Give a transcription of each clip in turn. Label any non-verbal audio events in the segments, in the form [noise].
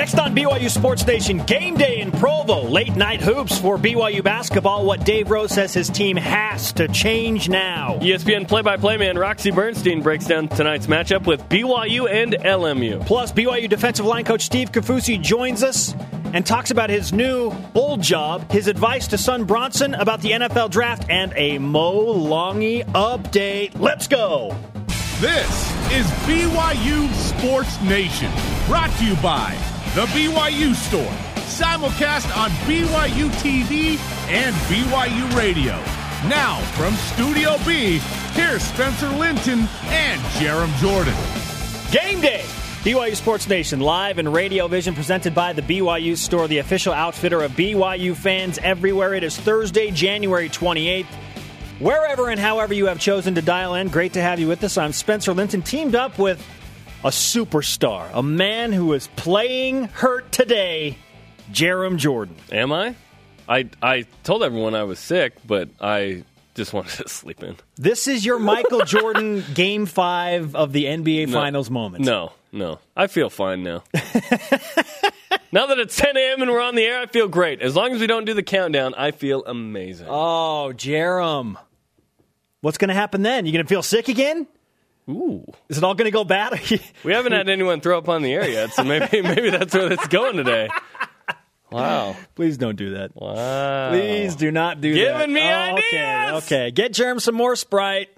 Next on BYU Sports Nation, game day in Provo. Late night hoops for BYU basketball. What Dave Rose says his team has to change now. ESPN play by play man Roxy Bernstein breaks down tonight's matchup with BYU and LMU. Plus, BYU defensive line coach Steve Kaufusi joins us and talks about his new bull job, his advice to Son Bronson about the NFL draft, and a Mo Langi update. Let's go. This is BYU Sports Nation, brought to you by The BYU Store, simulcast on BYU TV and BYU Radio. Now, from Studio B, here's Spencer Linton and Jarom Jordan. Game day! BYU Sports Nation live and radio vision presented by the BYU Store, the official outfitter of BYU fans everywhere. It is Thursday, January 28th. Wherever and however you have chosen to dial in, great to have you with us. I'm Spencer Linton, teamed up with a superstar, a man who is playing hurt today, Jarom Jordan. Am I? I I told everyone I was sick, but I just [laughs] wanted to sleep in. This is your Michael Jordan [laughs] Game Five of the NBA No. Finals moment. No, no. I feel fine now. [laughs] now that it's 10 a.m. and we're on the air, I feel great. As long as we don't do the countdown, I feel amazing. Oh, Jarom, what's going to happen then? You going to feel sick again? Ooh. Is it all going to go bad? [laughs] We haven't had anyone throw up on the air yet, so maybe [laughs] maybe that's where it's going today. Wow. Please don't do that. Wow. Please do not do Giving that. Giving me Oh, Okay, ideas. okay. Get Jarom some more Sprite.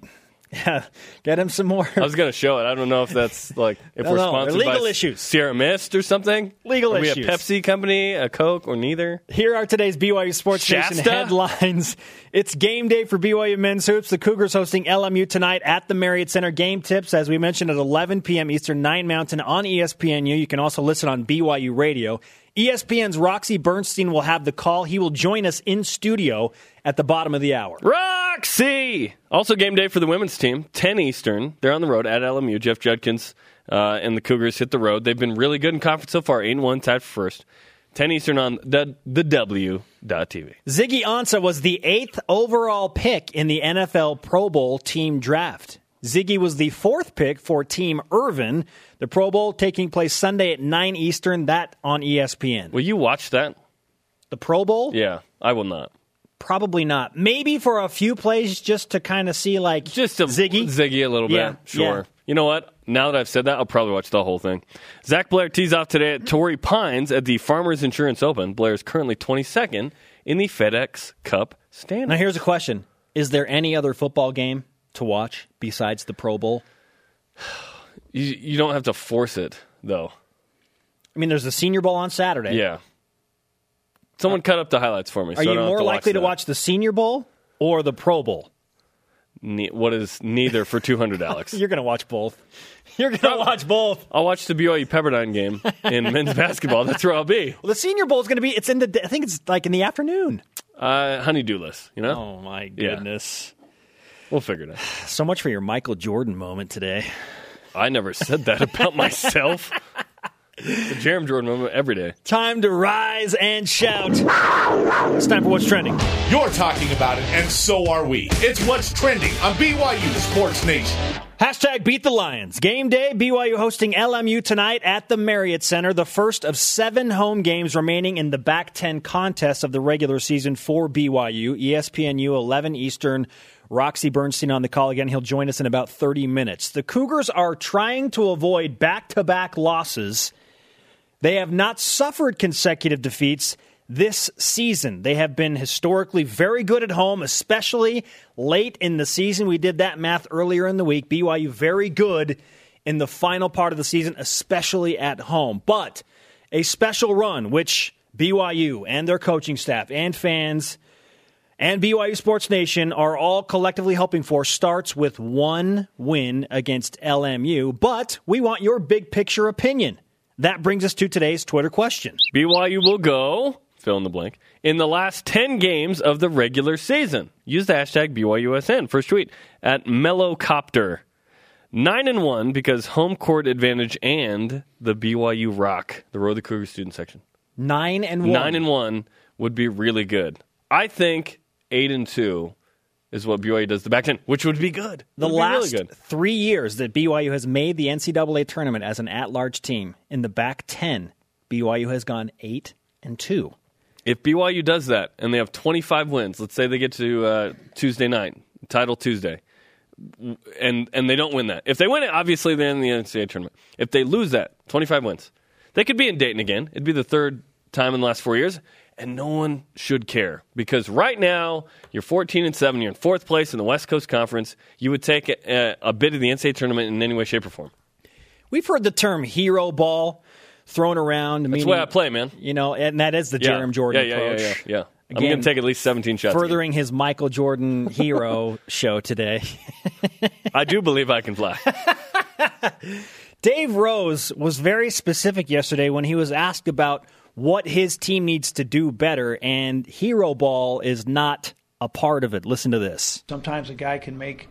Yeah, get him some more. I was going to show it. I don't know if that's like if No, we're no, sponsored legal by issues. Sierra Mist or something. Legal Are we issues. a Pepsi company, a Coke, or neither? Here are today's BYU Sports Nation Shasta? headlines. It's game day for BYU men's hoops. The Cougars hosting LMU tonight at the Marriott Center. Game tips, as we mentioned, at 11 p.m. Eastern, 9 Mountain on ESPNU. You can also listen on BYU Radio. ESPN's Roxy Bernstein will have the call. He will join us in studio at the bottom of the hour. Roxy! Also, game day for the women's team, 10 Eastern. They're on the road at LMU. Jeff Judkins uh, and the Cougars hit the road. They've been really good in conference so far, 8 1, tied for first. 10 Eastern on the, the W.TV. Ziggy Ansah was the eighth overall pick in the NFL Pro Bowl team draft. Ziggy was the fourth pick for Team Irvin. The Pro Bowl taking place Sunday at 9 Eastern, that on ESPN. Will you watch that? The Pro Bowl? Yeah, I will not. Probably not. Maybe for a few plays just to kind of see, like, Just a Ziggy. Ziggy a little bit. Yeah, sure. yeah. You know what? Now that I've said that, I'll probably watch the whole thing. Zac Blair tees off today at Torrey Pines at the Farmers Insurance Open. Blair is currently 22nd in the FedEx Cup standings. Now, here's a question Is there any other football game to watch besides the Pro Bowl? You, you don't have to force it, though. I mean, there's the Senior Bowl on Saturday. Yeah. Someone cut up the highlights for me. Are so you more to likely to that. watch the Senior Bowl or the Pro Bowl? Ne- what is neither for 200, [laughs] Alex? You're going to watch both. You're going to watch both. I'll watch the BYU Pepperdine game in [laughs] men's basketball. That's where I'll be. Well, the Senior Bowl is going to be. It's in the. I think it's like in the afternoon. Uh, honeydewless, you know? Oh my Yeah. Goodness! We'll figure it out. [sighs] So much for your Michael Jordan moment today. I never said that about myself. the Jarom Jordan moment every day. Time to rise and shout. It's time for what's trending. You're talking about it, and so are we. It's what's trending on BYU Sports Nation. Hashtag beat the Lions. Game day, BYU hosting LMU tonight at the Marriott Center, the first of seven home games remaining in the back 10 contest of the regular season for BYU. ESPNU 11 Eastern. Roxy Bernstein on the call again. He'll join us in about 30 minutes. The Cougars are trying to avoid back to back losses. They have not suffered consecutive defeats this season. They have been historically very good at home, especially late in the season. We did that math earlier in the week. BYU very good in the final part of the season, especially at home. But a special run, which BYU and their coaching staff and fans and BYU Sports Nation are all collectively helping for starts with one win against LMU. But we want your big picture opinion. That brings us to today's Twitter question. BYU will go, fill in the blank, in the last 10 games of the regular season. Use the hashtag BYUSN. First tweet at Mellowcopter. 9 and 1 because home court advantage and the BYU Rock, the Road the Cougar student section. Nine and one. 9 and 1 would be really good. I think 8 and 2 is what BYU does the back 10, which would be good. the last really good. three years that BYU has made the NCAA tournament as an at-large team in the back ten, BYU has gone eight and two. If BYU does that and they have 25 wins, let's say they get to uh, Tuesday night, title Tuesday, and and they don't win that. If they win it, obviously they're in the NCAA tournament. If they lose that, 25 wins, they could be in Dayton again. It'd be the third time in the last four years, and no one should care because right now you're 14 and seven. You're in fourth place in the West Coast Conference. You would take a, a bid of the NCAA tournament in any way, shape, or form. We've heard the term hero ball thrown around. That's the way I play, man. You know, and that is the Yeah. Jarom Jordan yeah, yeah, approach. Yeah, yeah, yeah. I'm going to take at least 17 shots. again. Furthering his Michael Jordan hero [laughs] show today. [laughs] I do believe I can fly. [laughs] Dave Rose was very specific yesterday when he was asked about what his team needs to do better, and hero ball is not a part of it. Listen to this. sometimes a guy can make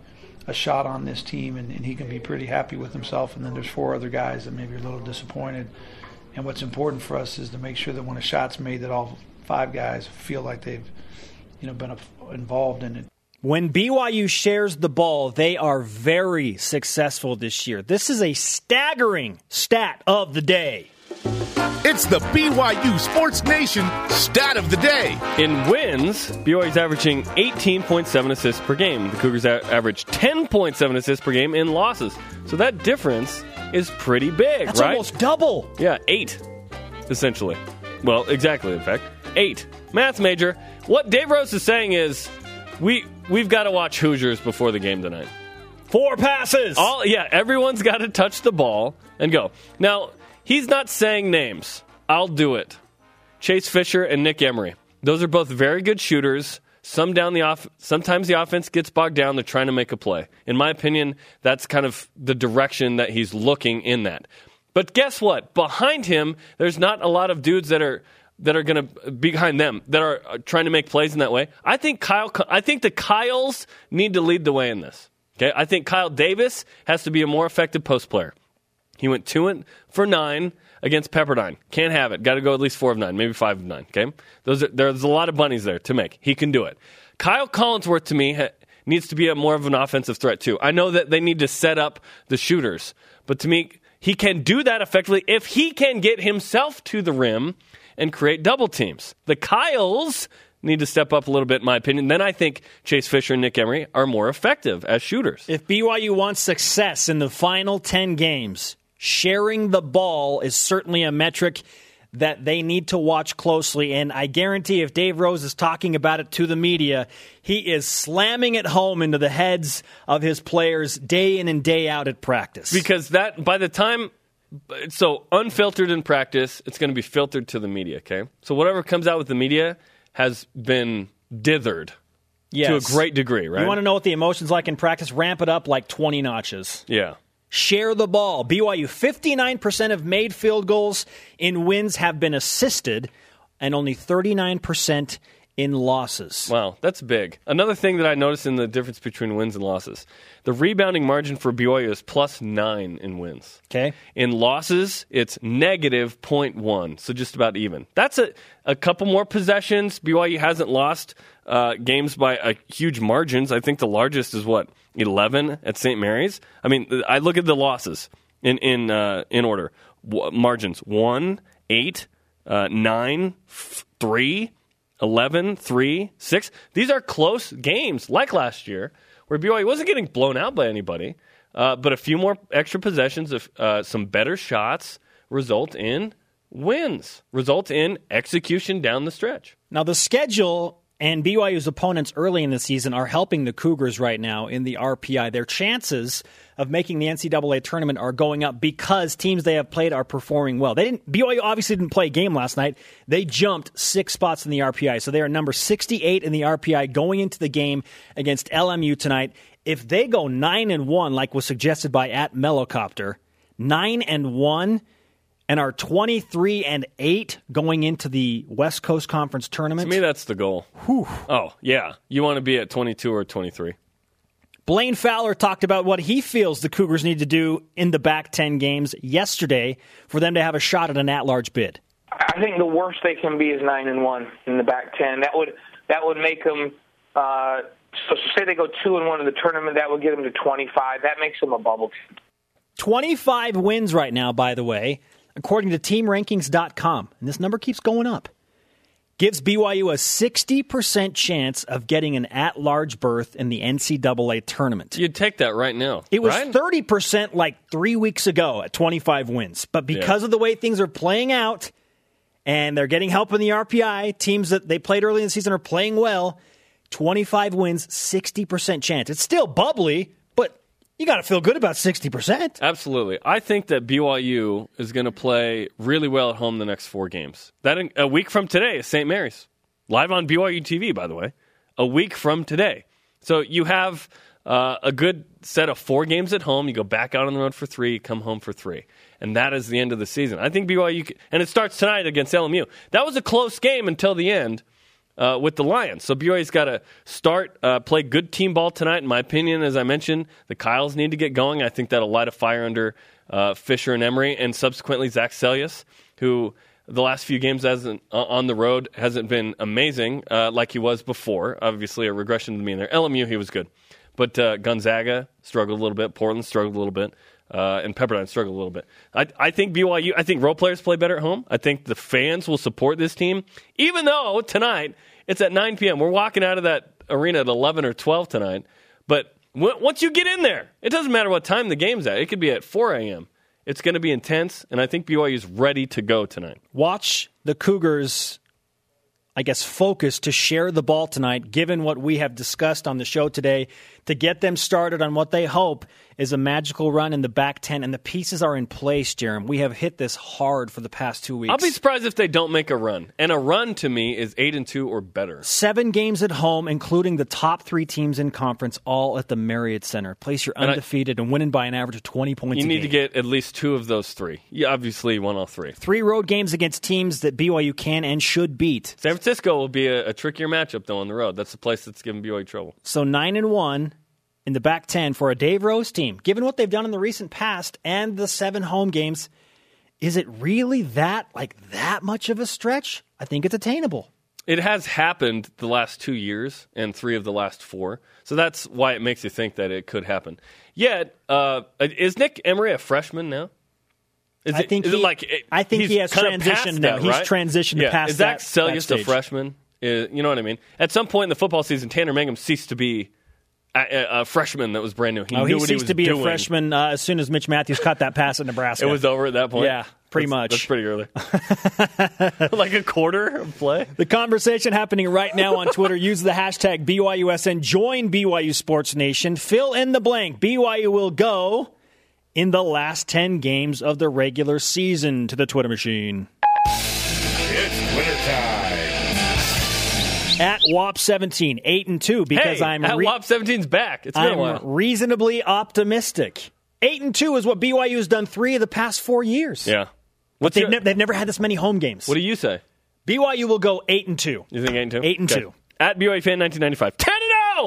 a shot on this team and, and he can be pretty happy with himself and then there's four other guys that maybe are a little disappointed and what's important for us is to make sure that when a shot's made that all five guys feel like they've you know been involved in it When BYU shares the ball, they are very successful this year. This is a staggering stat of the day. It's the BYU Sports Nation stat of the day. In wins, BYU's averaging 18.7 assists per game. The Cougars average 10.7 assists per game in losses. So that difference is pretty big, That's right? almost double. Yeah, eight, essentially. Well, exactly, in fact. Eight. Math major. What Dave Rose is saying is we, we've got to watch Hoosiers before the game tonight. Four passes. All yeah, everyone's got to touch the ball and go. Now he's not saying names. I'll do it. Chase Fisher and Nick Emery. Those are both very good shooters. Some down the off. Sometimes the offense gets bogged down. They're trying to make a play. In my opinion, that's kind of the direction that he's looking in that. But guess what? Behind him, there's not a lot of dudes that are that are going to behind them that are uh, trying to make plays in that way. I think Kyle. I think the Kyles need to lead the way in this. Okay, I think Kyle Davis has to be a more effective post player. He went two and for nine against Pepperdine. Can't have it. Got to go at least four of nine, maybe five of nine. Okay, those are, there's a lot of bunnies there to make. He can do it. Kyle Collinsworth to me ha, needs to be a more of an offensive threat too. I know that they need to set up the shooters, but to me, he can do that effectively if he can get himself to the rim and create double teams. The Kyles need to step up a little bit, in my opinion. Then I think Chase Fisher and Nick Emery are more effective as shooters. If BYU wants success in the final 10 games, sharing the ball is certainly a metric that they need to watch closely. And I guarantee if Dave Rose is talking about it to the media, he is slamming it home into the heads of his players day in and day out at practice. because that by the time so unfiltered in practice it's going to be filtered to the media okay so whatever comes out with the media has been dithered to a great degree right You want to know what the emotion's like in practice? Ramp it up like 20 notches. yeah share the ball. BYU 59% of made field goals in wins have been assisted and only 39% in losses. wow that's big another thing that i noticed in the difference between wins and losses the rebounding margin for byu is plus nine in wins Okay? In losses, it's negative 0.1, so just about even. That's a, a couple more possessions. BYU hasn't lost uh, games by a huge margins. I think the largest is what 11 at St. Mary's. I mean, I look at the losses in in uh, in order w- margins: one, eight, uh, nine, f- three, 11, 3, 6. These are close games, like last year, where BYU wasn't getting blown out by anybody, uh, but a few more extra possessions, of uh, some better shots result in wins, result in execution down the stretch. Now, the schedule and BYU's opponents early in the season are helping the Cougars right now in the RPI. Their chances of making the NCAA tournament are going up because teams they have played are performing well. They didn't BYU obviously didn't play a game last night. They jumped six spots in the RPI. So they are number 68 in the RPI going into the game against LMU tonight. If they go 9 and 1 like was suggested by at Mellowcopter, 9 and 1 and are 23 and 8 going into the West Coast Conference tournament. To me, that's the goal. Oh, yeah. You want to be at 22 or 23. Blaine Fowler talked about what he feels the Cougars need to do in the back 10 games yesterday for them to have a shot at an at-large bid. I think the worst they can be is nine and one in the back ten. That would that would make them. Uh, so, so say they go two and one in the tournament, that would get them to twenty five. That makes them a bubble team. 25 wins right now, by the way. According to teamrankings.com, and this number keeps going up, gives BYU a 60% chance of getting an at large berth in the NCAA tournament. You'd take that right now. It was right? 30% like three weeks ago at 25 wins. But because Yeah. of the way things are playing out and they're getting help in the RPI, teams that they played early in the season are playing well. 25 wins, 60% chance. It's still bubbly, you got to feel good about 60%. Absolutely. I think that BYU is going to play really well at home the next four games. That in, a week from today is St. Mary's. Live on BYU TV, by the way. A week from today. So you have uh, a good set of four games at home. You go back out on the road for three, come home for three. And that is the end of the season. I think BYU, and it starts tonight against LMU. That was a close game until the end uh, with the Lions. So BYU's got to start, uh, play good team ball tonight. In my opinion, as I mentioned, the Kyles need to get going. I think that'll light a fire under uh, Fisher and Emery, and subsequently Zach Seljaas, who the last few games hasn't uh, on the road hasn't been amazing uh, like he was before. Obviously, a regression to me in there. LMU, he was good, but uh, Gonzaga struggled a little bit. Portland struggled a little bit. Uh, and Pepperdine struggled a little bit. I, I think BYU. I think role players play better at home. I think the fans will support this team, even though tonight it's at 9 p.m. We're walking out of that arena at 11 or 12 tonight. But w- once you get in there, it doesn't matter what time the game's at. It could be at 4 a.m. It's going to be intense, and I think BYU is ready to go tonight. Watch the Cougars, I guess, focus to share the ball tonight, given what we have discussed on the show today, to get them started on what they hope is a magical run in the back 10. And the pieces are in place, Jarom. We have hit this hard for the past two weeks. I'll be surprised if they don't make a run. And a run to me is 8 and 2 or better. Seven games at home, including the top three teams in conference, all at the Marriott Center. Place you're I- undefeated and winning by an average of 20 points You need game. to get at least two of those three. You obviously won all three. Three road games against teams that BYU can and should beat. San Francisco will be a, a trickier matchup though on the road. That's the place that's giving BYU trouble. So nine and one in the back ten for a Dave Rose team. Given what they've done in the recent past and the seven home games, is it really that like that much of a stretch? I think it's attainable. It has happened the last two years and three of the last four. So that's why it makes you think that it could happen. Yet, uh, is Nick Emery a freshman now? Is I think is it he- like it- I think he has transitioned now. that, He's transitioned yeah. past Is Zach that- that Seljaas a freshman? Uh, you know what I mean? At some point in the football season, Tanner Mangum ceased to be a, a, a freshman that was brand new. He Oh, knew he what ceased he to be doing. a freshman uh, as soon as Mitch Mathews caught that pass at Nebraska. [laughs] It was over at that point. Yeah, pretty That's- much. That's pretty early. [laughs] like a quarter of play. The conversation happening right now on Twitter. [laughs] Use the hashtag BYUSN. Join BYU Sports Nation. Fill in the blank. BYU will go in the last 10 games of the regular season to the Twitter machine. At WAP17, 8 and 2, because hey, I'm, at re- WAP 17's back. It's been a I'm while. reasonably optimistic. 8 and 2 is what BYU has done three of the past four years. Yeah. But they've, your- ne- they've never had this many home games. what do you say? BYU will go 8 and 2. You think eight and two? Eight and Okay. two. At BYU fan 1995, 10 and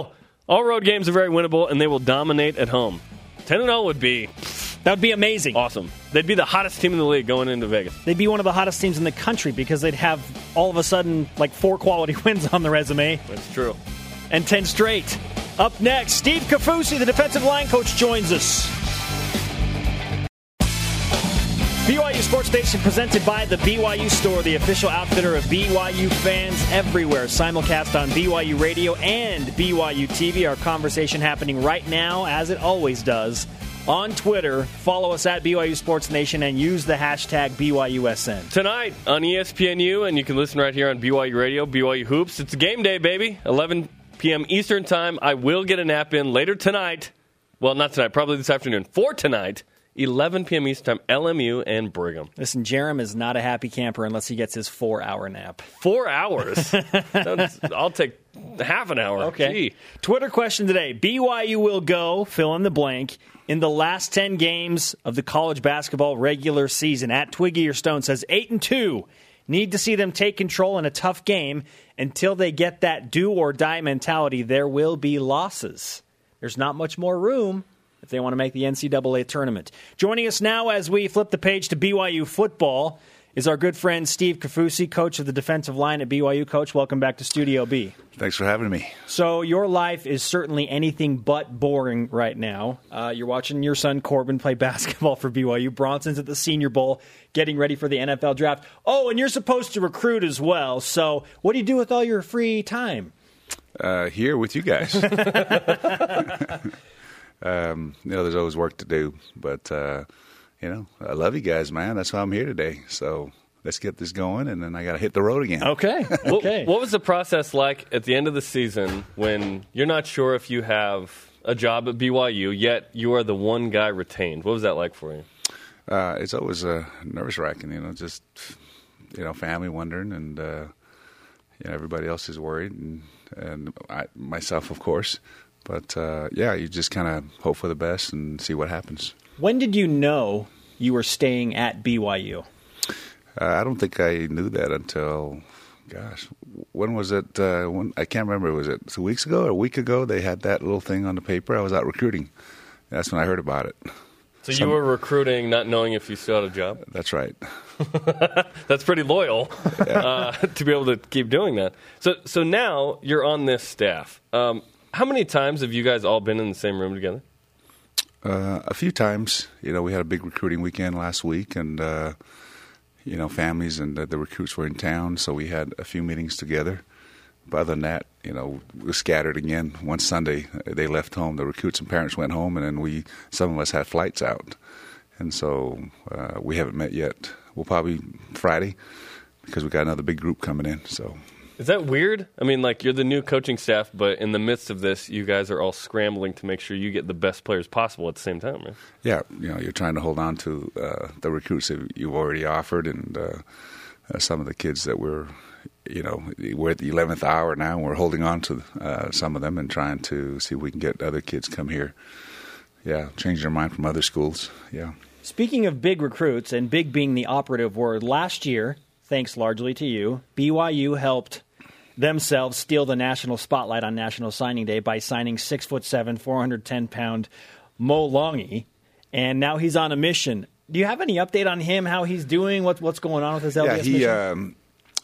0. All road games are very winnable, and they will dominate at home. 10 and 0 would be That would be amazing. awesome. They'd be the hottest team in the league going into Vegas. They'd be one of the hottest teams in the country because they'd have all of a sudden like four quality [laughs] wins on the resume That's true. and 10 straight. Up next, Steve Kaufusi, the defensive line coach, joins us. BYU Sports Nation presented by the BYU Store, the official outfitter of BYU fans everywhere. Simulcast on BYU Radio and BYU TV. Our conversation happening right now, as it always does, on Twitter. Follow us at BYU Sports Nation and use the hashtag BYUSN. Tonight on ESPNU, and you can listen right here on BYU Radio, BYU Hoops. It's game day, baby. 11 p.m. Eastern Time. I will get a nap in later tonight. Well, not tonight, probably this afternoon. For tonight, 11 p.m. Eastern Time, LMU and Brigham. Listen, Jarom is not a happy camper unless he gets his four hour nap. Four hours. [laughs] I'll take half an hour. Gee. Twitter question today BYU will go, fill in the blank, in the last 10 games of the college basketball regular season. At Twiggy or Stone says 8 and 2. Need to see them take control in a tough game. Until they get that do or die mentality, there will be losses. There's not much more room if they want to make the NCAA tournament. Joining us now as we flip the page to BYU football is our good friend Steve Kaufusi, coach of the defensive line at BYU. Coach, welcome back to Studio B. Thanks for having me. So, your life is certainly anything but boring right now. Uh, you're watching your son Corbin play [laughs] basketball for BYU. Bronson's at the Senior Bowl getting ready for the NFL draft. Oh, and you're supposed to recruit as well. So, what do you do with all your free time? Uh, here with you guys. [laughs] [laughs] um, you know, there's always work to do, but uh, you know, I love you guys, man. That's why I'm here today. So let's get this going, and then I got to hit the road again. Okay. [laughs] Okay. What, what was the process like at the end of the season when you're not sure if you have a job at BYU, yet you are the one guy retained? What was that like for you? Uh, it's always uh, nervous wracking, you know, just you know, family wondering, and uh, you know, everybody else is worried, and and I, myself, of course. But uh, yeah, you just kind of hope for the best and see what happens. when did you know you were staying at BYU? Uh, I don't think I knew that until, gosh, when was it? Uh, when, I can't remember. Was it two weeks ago or a week ago? They had that little thing on the paper. I was out recruiting. That's when I heard about it. So Some- you were recruiting, not knowing if you still had a job. That's right. [laughs] That's pretty loyal uh, [laughs] to be able to keep doing that. So, so now you're on this staff. Um, how many times have you guys all been in the same room together? Uh, a few times, you know, we had a big recruiting weekend last week, and uh, you know, families and the, the recruits were in town, so we had a few meetings together. But other than that, you know, we were scattered again. One Sunday, uh, they left home. The recruits and parents went home, and then we, some of us, had flights out, and so uh, we haven't met yet. We'll probably Friday because we got another big group coming in. So Is that weird? I mean, like you're the new coaching staff, but in the midst of this, you guys are all scrambling to make sure you get the best players possible at the same time, right? yeah, you know, you're trying to hold on to uh, the recruits that you've already offered, and uh, uh, some of the kids that we're, you know, we're at the eleventh hour now. and We're holding on to uh, some of them and trying to see if we can get other kids come here. Yeah, change their mind from other schools. Yeah. Speaking of big recruits, and big being the operative word, last year, thanks largely to you, BYU helped themselves steal the national spotlight on National Signing Day by signing six foot seven, 410 pound Mo Langi, and now he's on a mission. Do you have any update on him, how he's doing, what, what's going on with his LDS yeah, he, mission? um,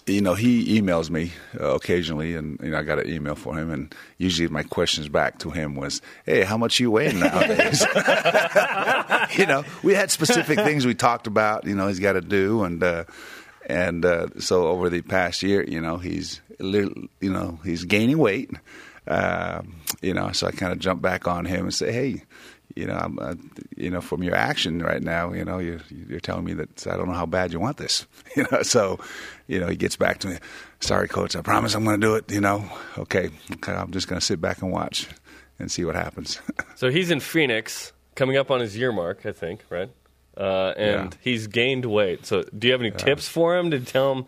you know, he emails me uh, occasionally, and you know, I got an email for him, and usually my questions back to him was, "Hey, how much you weighing nowadays?" [laughs] you know, we had specific things we talked about. You know, he's got to do, and uh, and uh, so over the past year, you know, he's you know, he's gaining weight. Um, you know, so I kind of jump back on him and say, "Hey." You know, I'm, uh, you know, from your action right now, you know, you're, you're telling me that I don't know how bad you want this. [laughs] You know, so, you know, he gets back to me. Sorry, coach. I promise I'm going to do it. You know, okay. okay I'm just going to sit back and watch and see what happens. [laughs] So he's in Phoenix, coming up on his year mark, I think, right? Uh, and Yeah. he's gained weight. So do you have any tips for him to tell him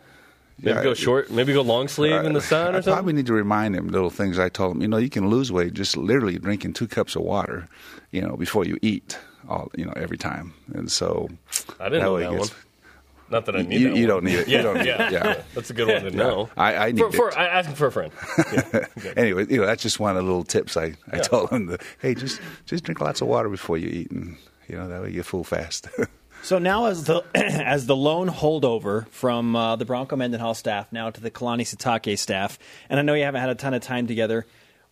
maybe Yeah, go short, maybe go long sleeve in the sun I or something? probably need to remind him little things I told him. You know, you can lose weight just literally drinking two cups of water, you know, before you eat. All you know, every time, and so I didn't know way that he one. Not that I need You, that you don't need it. Yeah, you don't need yeah, it. Yeah. That's a good one to know. I, I need for, it. for I asking for a friend. [laughs] Yeah. anyway, you know, that's just one of the little tips I, I Yeah. told him. That, hey, just just drink lots of water before you eat, and you know that way you full fast. [laughs] So now, as the [clears throat] as the lone holdover from uh, the Bronco Mendenhall staff now to the Kalani Sitake staff, and I know you haven't had a ton of time together.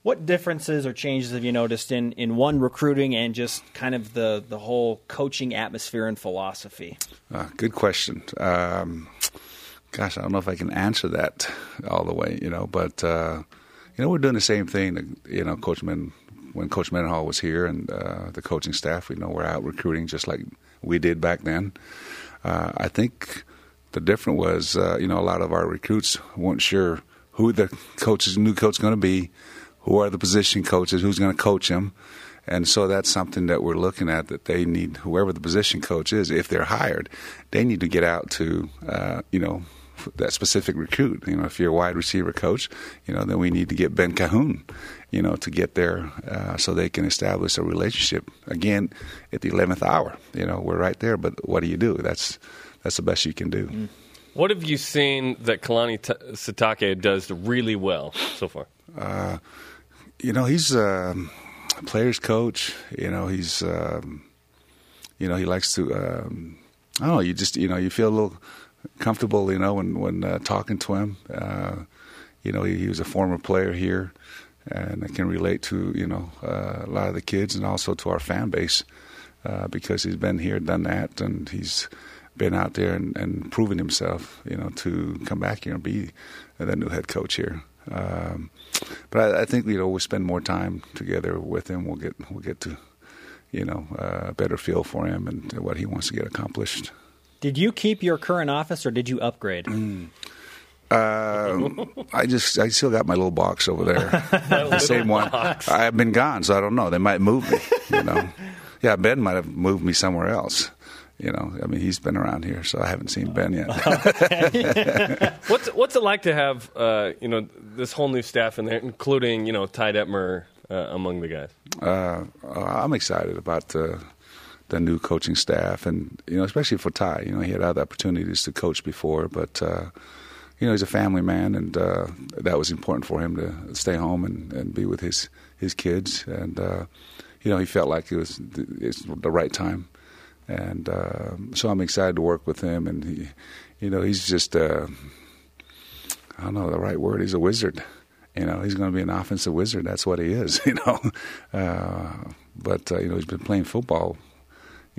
What differences or changes have you noticed in, in one recruiting and just kind of the, the whole coaching atmosphere and philosophy? Uh, good question. Um, gosh, I don't know if I can answer that all the way, you know, but, uh, you know, we're doing the same thing, you know, Coach Men, when Coach Mendenhall was here and uh, the coaching staff, we know we're out recruiting just like we did back then. Uh, I think the difference was, uh, you know, a lot of our recruits weren't sure who the coach's new coach going to be, who are the position coaches, who's going to coach them. And so that's something that we're looking at that they need, whoever the position coach is, if they're hired, they need to get out to, uh, you know, that specific recruit. You know, if you're a wide receiver coach, you know, then we need to get Ben Cahoon, you know, to get there uh, so they can establish a relationship. Again, at the 11th hour, you know, we're right there, but what do you do? That's, that's the best you can do. What have you seen that Kalani T- Sitake does really well so far? you know, he's um, a player's coach. You know, he's, um, you know, he likes to, um, I don't know, you just, you know, you feel a little comfortable, you know, when when uh, talking to him. Uh, you know, he, he, was a former player here, and I can relate to you know uh, a lot of the kids and also to our fan base uh, because he's been here, done that, and he's been out there and, and proven himself, you know, to come back here and be the new head coach here. Um, but I, I, think you know we'll spend more time together with him. We'll get we'll get to you know uh, a better feel for him and what he wants to get accomplished. Did you keep your current office or did you upgrade? Mm. Uh, I just I still got my little box over there, [laughs] the same one. I've been gone, so I don't know. They might move me. You know, [laughs] yeah, Ben might have moved me somewhere else you know, I mean, he's been around here, so I haven't seen Ben yet. [laughs] what's what's it like to have uh, you know this whole new staff in there, including you know Ty Detmer uh, among the guys? Uh, I'm excited about the new coaching staff, and you know, especially for Ty. You know, he had other opportunities to coach before, but uh, you know, he's a family man, and uh, that was important for him to stay home and, and be with his his kids, and uh, you know, he felt like it was the, the right time and uh, so I'm excited to work with him. And he, you know, he's just uh, I don't know the right word. He's a wizard. You know, he's going to be an offensive wizard. That's what he is. [laughs] You know, uh, but uh, you know he's been playing football.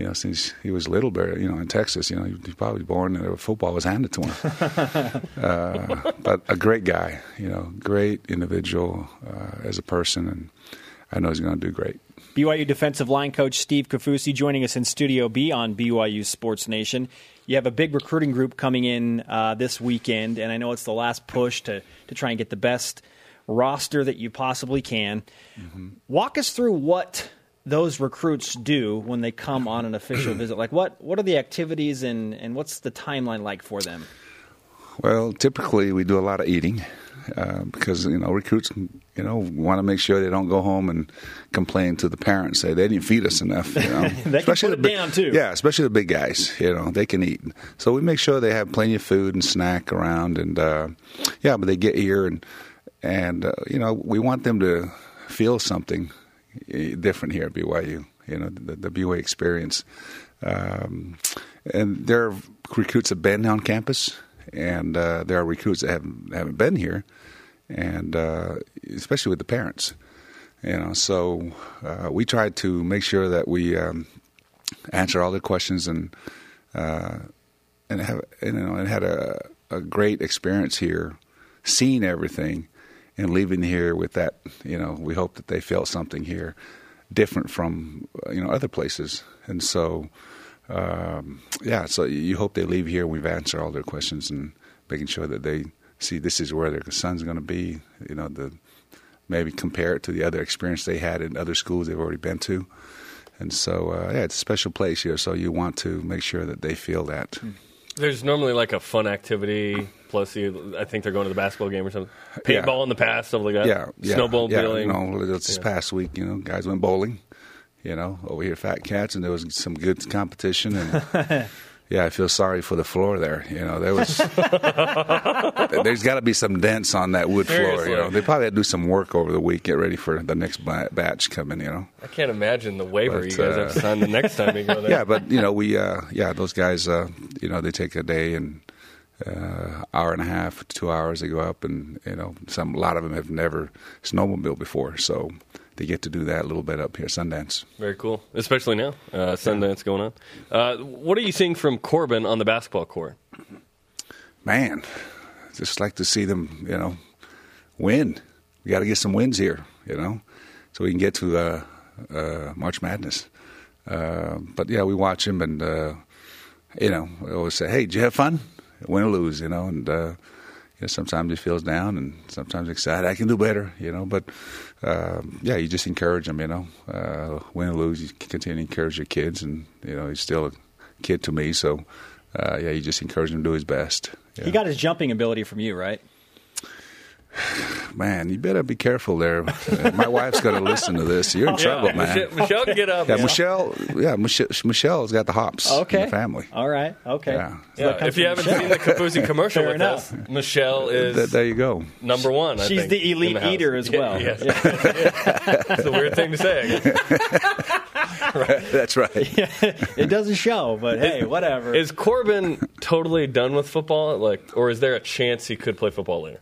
You know, since he was little, you know, in Texas. You know, he, he probably born and football was handed to him. [laughs] Uh, but a great guy. You know, great individual uh, as a person, and I know he's going to do great. BYU defensive line coach Steve Kaufusi joining us in Studio B on BYU Sports Nation. You have a big recruiting group coming in uh, this weekend, and I know it's the last push to, to try and get the best roster that you possibly can. Mm-hmm. Walk us through what those recruits do when they come on an official [clears throat] visit. Like, what, what are the activities and, and what's the timeline like for them? Well, typically we do a lot of eating uh, because you know recruits you know want to make sure they don't go home and complain to the parents say they didn't feed us enough. You know? [laughs] they especially the big, down too. Yeah, especially the big guys. You know they can eat, so we make sure they have plenty of food and snack around. And uh, yeah, but they get here and and uh, you know we want them to feel something different here at BYU. You know the, the BYU experience. Um, and there are recruits that have been on campus and uh, there are recruits that haven't haven't been here, and uh, especially with the parents. You know, so uh, we tried to make sure that we um, answer all the questions and uh, and have you know and had a, a great experience here, seeing everything, and leaving here with that. You know, we hope that they felt something here different from you know other places, and so um, yeah, so you hope they leave here. We've answered all their questions and making sure that they see this is where their son's going to be. You know, the maybe compare it to the other experience they had in other schools they've already been to. And so, uh, yeah, it's a special place here. So you want to make sure that they feel that. There's normally like a fun activity. Plus, you, I think they're going to the basketball game or something. Paintball yeah. in the past, stuff like that. Yeah, yeah snowmobiling. Yeah, you know, this yeah. past week, you know, guys went bowling you know, over here, Fat Cats, and there was some good competition. And [laughs] yeah, I feel sorry for the floor there. You know, there was [laughs] there's got to be some dents on that wood Seriously. floor. You know, they probably had to do some work over the week, get ready for the next batch coming. You know, I can't imagine the waiver but, you guys uh, have to sign the next time you go [laughs] there. Yeah, but you know, we uh, yeah, those guys, uh, you know, they take a day and. Uh, hour and a half, two hours. They go up, and you know, some a lot of them have never snowmobile before, so they get to do that a little bit up here, Sundance. Very cool, especially now, uh, Sundance yeah. going on. Uh, what are you seeing from Corbin on the basketball court? Man, just like to see them, you know, win. We got to get some wins here, you know, so we can get to uh, uh March Madness. Uh, but yeah, we watch him, and uh, you know, we always say, "Hey, did you have fun? Win or lose?" You know, and uh, you know, sometimes he feels down and sometimes excited. I can do better, you know. But uh, yeah, you just encourage him, you know. Uh, win or lose, you continue to encourage your kids, and you know he's still a kid to me. So uh, yeah, you just encourage him to do his best. Yeah. He got his jumping ability from you, right? Man, you better be careful there. Uh, my wife's going to listen to this. You're in yeah, trouble, man. Michelle, Michelle, can get up. Yeah, yeah. Michelle. Yeah, Michelle, Michelle's got the hops okay. in the family. All right. Okay. Yeah. yeah if you haven't Michelle. seen the Kaufusi [laughs] commercial with enough. us, Michelle is. Th- there you go. Number one. I She's think, the elite the eater as well. Yeah, yes. [laughs] It's a weird thing to say. [laughs] That's right. it doesn't show, but hey, whatever. Is Corbin totally done with football? Like, or is there a chance he could play football later?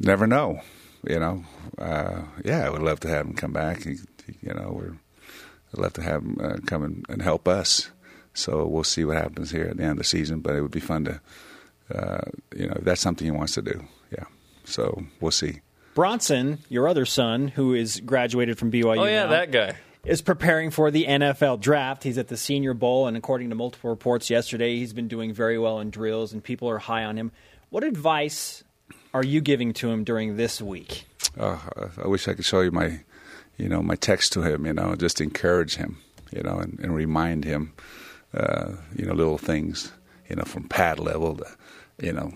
Never know. You know. Uh, yeah, I would love to have him come back. He, he, you know, we're I'd love to have him uh, come and, and help us. So we'll see what happens here at the end of the season. But it would be fun to, uh, you know, if that's something he wants to do. Yeah. So we'll see. Bronson, your other son, who is graduated from BYU. Oh yeah, now, that guy. is preparing for the NFL draft. He's at the Senior Bowl, and according to multiple reports yesterday, he's been doing very well in drills, and people are high on him. What advice are you giving to him during this week? Uh, I wish I could show you my, you know, my text to him. You know, just encourage him. You know, and, and remind him, uh, you know, little things. You know, from pad level to, you know,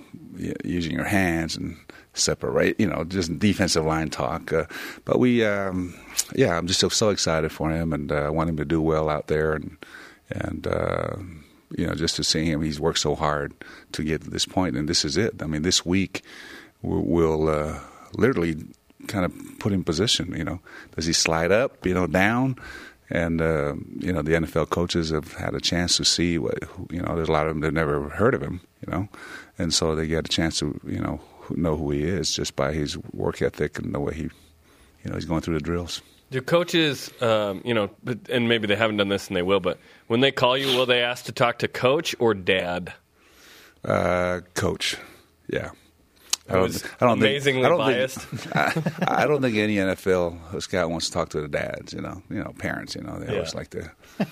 using your hands and separate. You know, just defensive line talk. Uh, but we, um, yeah, I'm just so, so excited for him, and uh, I want him to do well out there, and and. Uh, you know, just to see him, he's worked so hard to get to this point, and this is it. I mean, this week we'll uh, literally kind of put him in position. You know, does he slide up? You know, down? And uh, you know, the NFL coaches have had a chance to see what you know. There's a lot of them that never heard of him. You know, and so they get a chance to you know know who he is just by his work ethic and the way he, you know, he's going through the drills. Do coaches, um, you know, and maybe they haven't done this and they will, but when they call you, will they ask to talk to coach or dad? Uh, coach, yeah. I don't, I don't amazingly think, I don't biased. Think, [laughs] I, I, don't think any NFL scout wants to talk to the dads. You know, you know, parents. You know, they yeah. always like to. Yeah,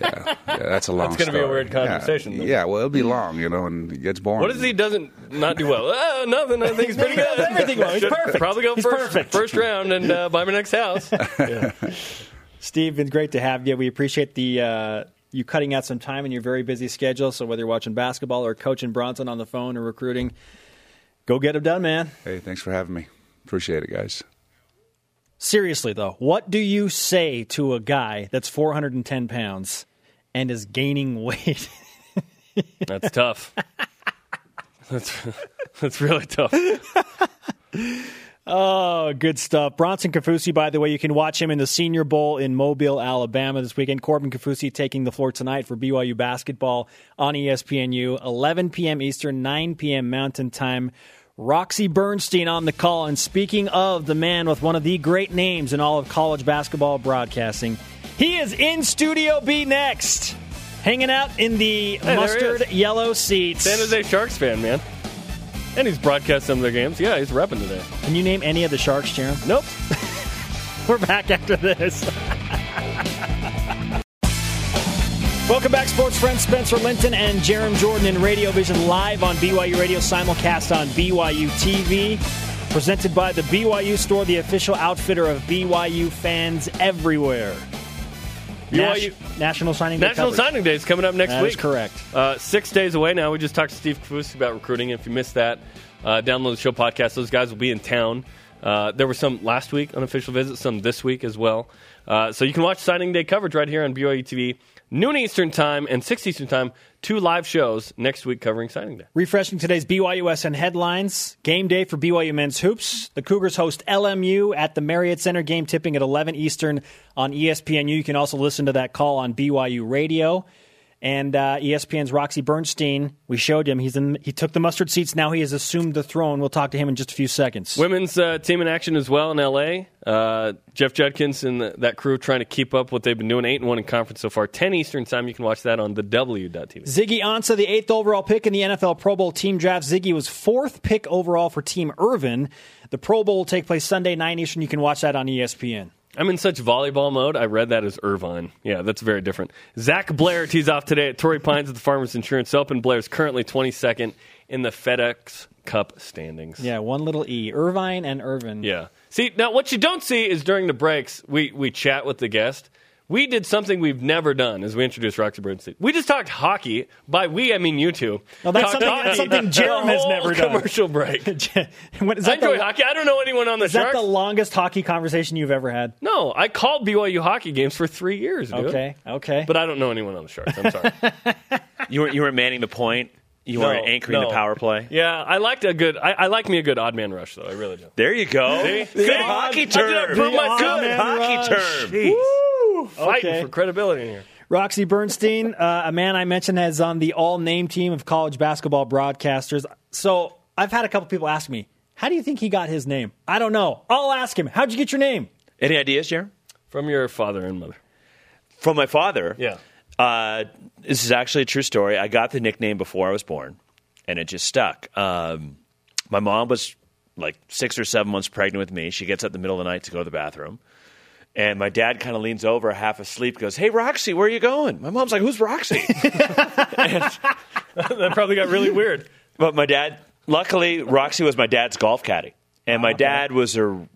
yeah that's a long. That's going to be a weird conversation. Yeah, yeah, well, it'll be long. You know, and it gets boring. What if he doesn't not do well? Oh, nothing. I think he's pretty [laughs] good. Everything well. He's perfect. Probably go he's first, perfect. first round and uh, buy my next house. [laughs] Yeah. Steve, it's great to have you. We appreciate the. Uh, you cutting out some time in your very busy schedule. So whether you're watching basketball or coaching Bronson on the phone or recruiting, Go get them done, man. Hey, thanks for having me. Appreciate it, guys. Seriously, though, what do you say to a guy that's 410 pounds and is gaining weight? [laughs] that's tough. That's, [laughs] that's really tough. Oh, good stuff. Bronson Kaufusi, by the way, you can watch him in the Senior Bowl in Mobile, Alabama this weekend. Corbin Kaufusi taking the floor tonight for BYU basketball on ESPNU, 11 p.m. Eastern, 9 p.m. Mountain Time. Roxy Bernstein on the call. And speaking of the man with one of the great names in all of college basketball broadcasting, he is in Studio B next, hanging out in the Hey, mustard yellow seats. San Jose Sharks fan, man. And he's broadcast some of their games. Yeah, he's repping today. Can you name any of the Sharks, Jarom? Nope. [laughs] We're back after this. [laughs] Welcome back, sports friends Spencer Linton and Jarom Jordan in Radio Vision live on BYU Radio, simulcast on BYU TV. Presented by the BYU Store, the official outfitter of BYU fans everywhere. BYU Nas- National Signing Day. National coverage. Signing Day is coming up next That week. correct. Uh, six days away now. We just talked to Steve Kaufusi about recruiting. If you missed that, uh, download the show podcast. Those guys will be in town. Uh, there were some last week on official visits, some this week as well. Uh, so you can watch signing day coverage right here on BYU TV, noon Eastern time and six Eastern time. Two live shows next week covering signing day. Refreshing today's BYUSN headlines. Game day for BYU men's hoops. The Cougars host LMU at the Marriott Center. Game tipping at 11 Eastern on ESPNU. You can also listen to that call on BYU Radio. And uh, ESPN's Roxy Bernstein, we showed him. He's in. He took the mustard seats. Now he has assumed the throne. We'll talk to him in just a few seconds. Women's uh, team in action as well in LA. Uh, Jeff Judkins and the, that crew trying to keep up what they've been doing. Eight and one in conference so far. Ten Eastern time. You can watch that on the W.TV. Ziggy Ansah, the eighth overall pick in the NFL Pro Bowl team draft. Ziggy was fourth pick overall for Team Irvin. The Pro Bowl will take place Sunday, 9 Eastern. You can watch that on ESPN. I'm in such volleyball mode. I read that as Irvine. Yeah, that's very different. Zac Blair tees off today at Torrey Pines at the Farmers Insurance Open. Blair's currently 22nd in the FedEx Cup standings. Yeah, one little E. Irvine and Irvin. Yeah. See, now what you don't see is during the breaks, we, we chat with the guest. We did something we've never done as we introduced Roxy Bernstein. We just talked hockey. By we, I mean you two. No, that's Talked something- hockey that's something the Jarom has never done. Commercial break. [laughs] What, is I enjoy the, hockey. I don't know anyone on the Is that the longest hockey conversation you've ever had? no, I called BYU hockey games for three years, dude. Okay, okay. But I don't know anyone on the Sharks. I'm sorry. [laughs] You weren't you weren't manning the point. You No, weren't anchoring no. the power play. Yeah, I liked a good. I, I like me a good odd man rush though. I really do. There you go. See? Good See? hockey I did term. prove myself. Good man hockey rush. term. Woo! Fighting Okay. for credibility in here. Roxy Bernstein, uh, a man I mentioned, has on the all name team of college basketball broadcasters. So I've had a couple people ask me, how do you think he got his name? I don't know. I'll ask him. How'd you get your name? Any ideas, Jarom? From your father and mother. From my father. Yeah. Uh, this is actually a true story. I got the nickname before I was born, and it just stuck. Um, my mom was like six or seven months pregnant with me. She gets up in the middle of the night to go to the bathroom. And my dad kind of leans over, half asleep, goes, Hey, Roxy, where are you going? My mom's like, Who's Roxy? [laughs] that probably got really weird. But my dad, luckily, Roxy was my dad's golf caddy. And my ah, dad was a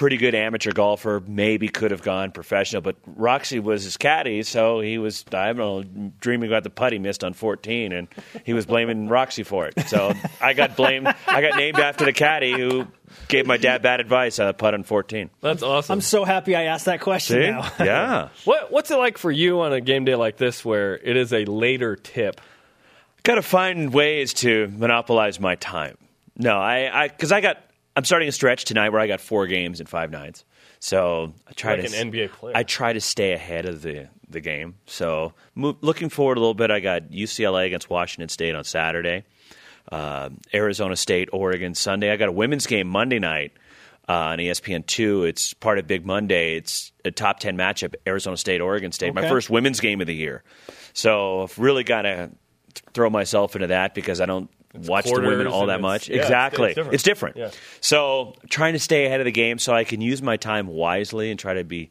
pretty good amateur golfer, maybe could have gone professional, but Roxy was his caddy, so he was, I don't know, dreaming about the putt he missed on 14, and he was blaming Roxy for it. So I got blamed, I got named after the caddy who gave my dad bad advice on a putt on 14. That's awesome. I'm so happy I asked that question See? now. Yeah. [laughs] what, what's it like for you on a game day like this where it is a later tip? got to find ways to monopolize my time. No, I, I, because I got, I'm starting a stretch tonight where I got four games in five nights. So I try Like to an NBA player. I try to stay ahead of the the game. So mo- looking forward a little bit. I got UCLA against Washington State on Saturday, uh, Arizona State, Oregon Sunday. I got a women's game Monday night uh, on ESPN two. It's part of Big Monday. It's a top ten matchup: Arizona State, Oregon State. My first women's game of the year. So I've really got to throw myself into that because I don't watch the women all that much. yeah, exactly, it's different. It's different. Yeah. So trying to stay ahead of the game so I can use my time wisely and try to be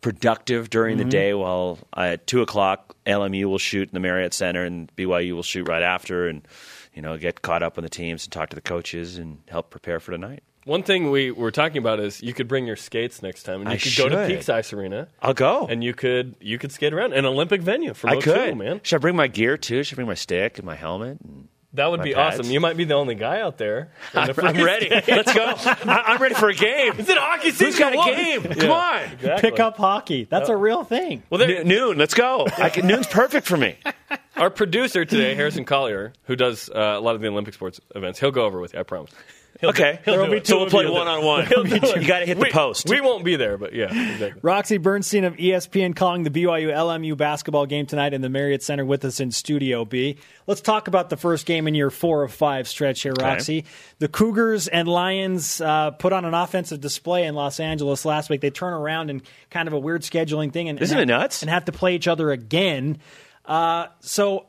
productive during Mm-hmm. the day. While I, at two o'clock, LMU will shoot in the Marriott Center and BYU will shoot right after, and you know get caught up on the teams and talk to the coaches and help prepare for tonight. One thing we were talking about is you could bring your skates next time, and you I could go to should. Peaks Ice Arena, I'll go. and you could you could skate around an Olympic venue for I could, man. Should I bring my gear too? Should I bring my stick and my helmet? And That would My be pads. awesome. You might be the only guy out there. in the [laughs] I'm ready. Let's go. I, I'm ready for a game. Is it hockey season? Who's got a What? game? Come Yeah, on. exactly. Pick up hockey. That's a real thing. Well, there, N- noon. Let's go. I can, noon's perfect for me. our producer today, Harrison Collier, who does uh, a lot of the Olympic sports events, he'll go over with you. I promise. Okay. There'll be two so we'll play one on one. He'll. [laughs] You got to hit the post. We won't be there, but yeah, exactly. Roxy Bernstein of ESPN calling the BYU LMU basketball game tonight in the Marriott Center with us in Studio B. Let's talk about the first game in your four of five stretch here, Roxy. The Cougars and Lions uh, put on an offensive display in Los Angeles last week. They turn around and kind of a weird scheduling thing, and Isn't and it have- nuts? And have to play each other again. Uh, so.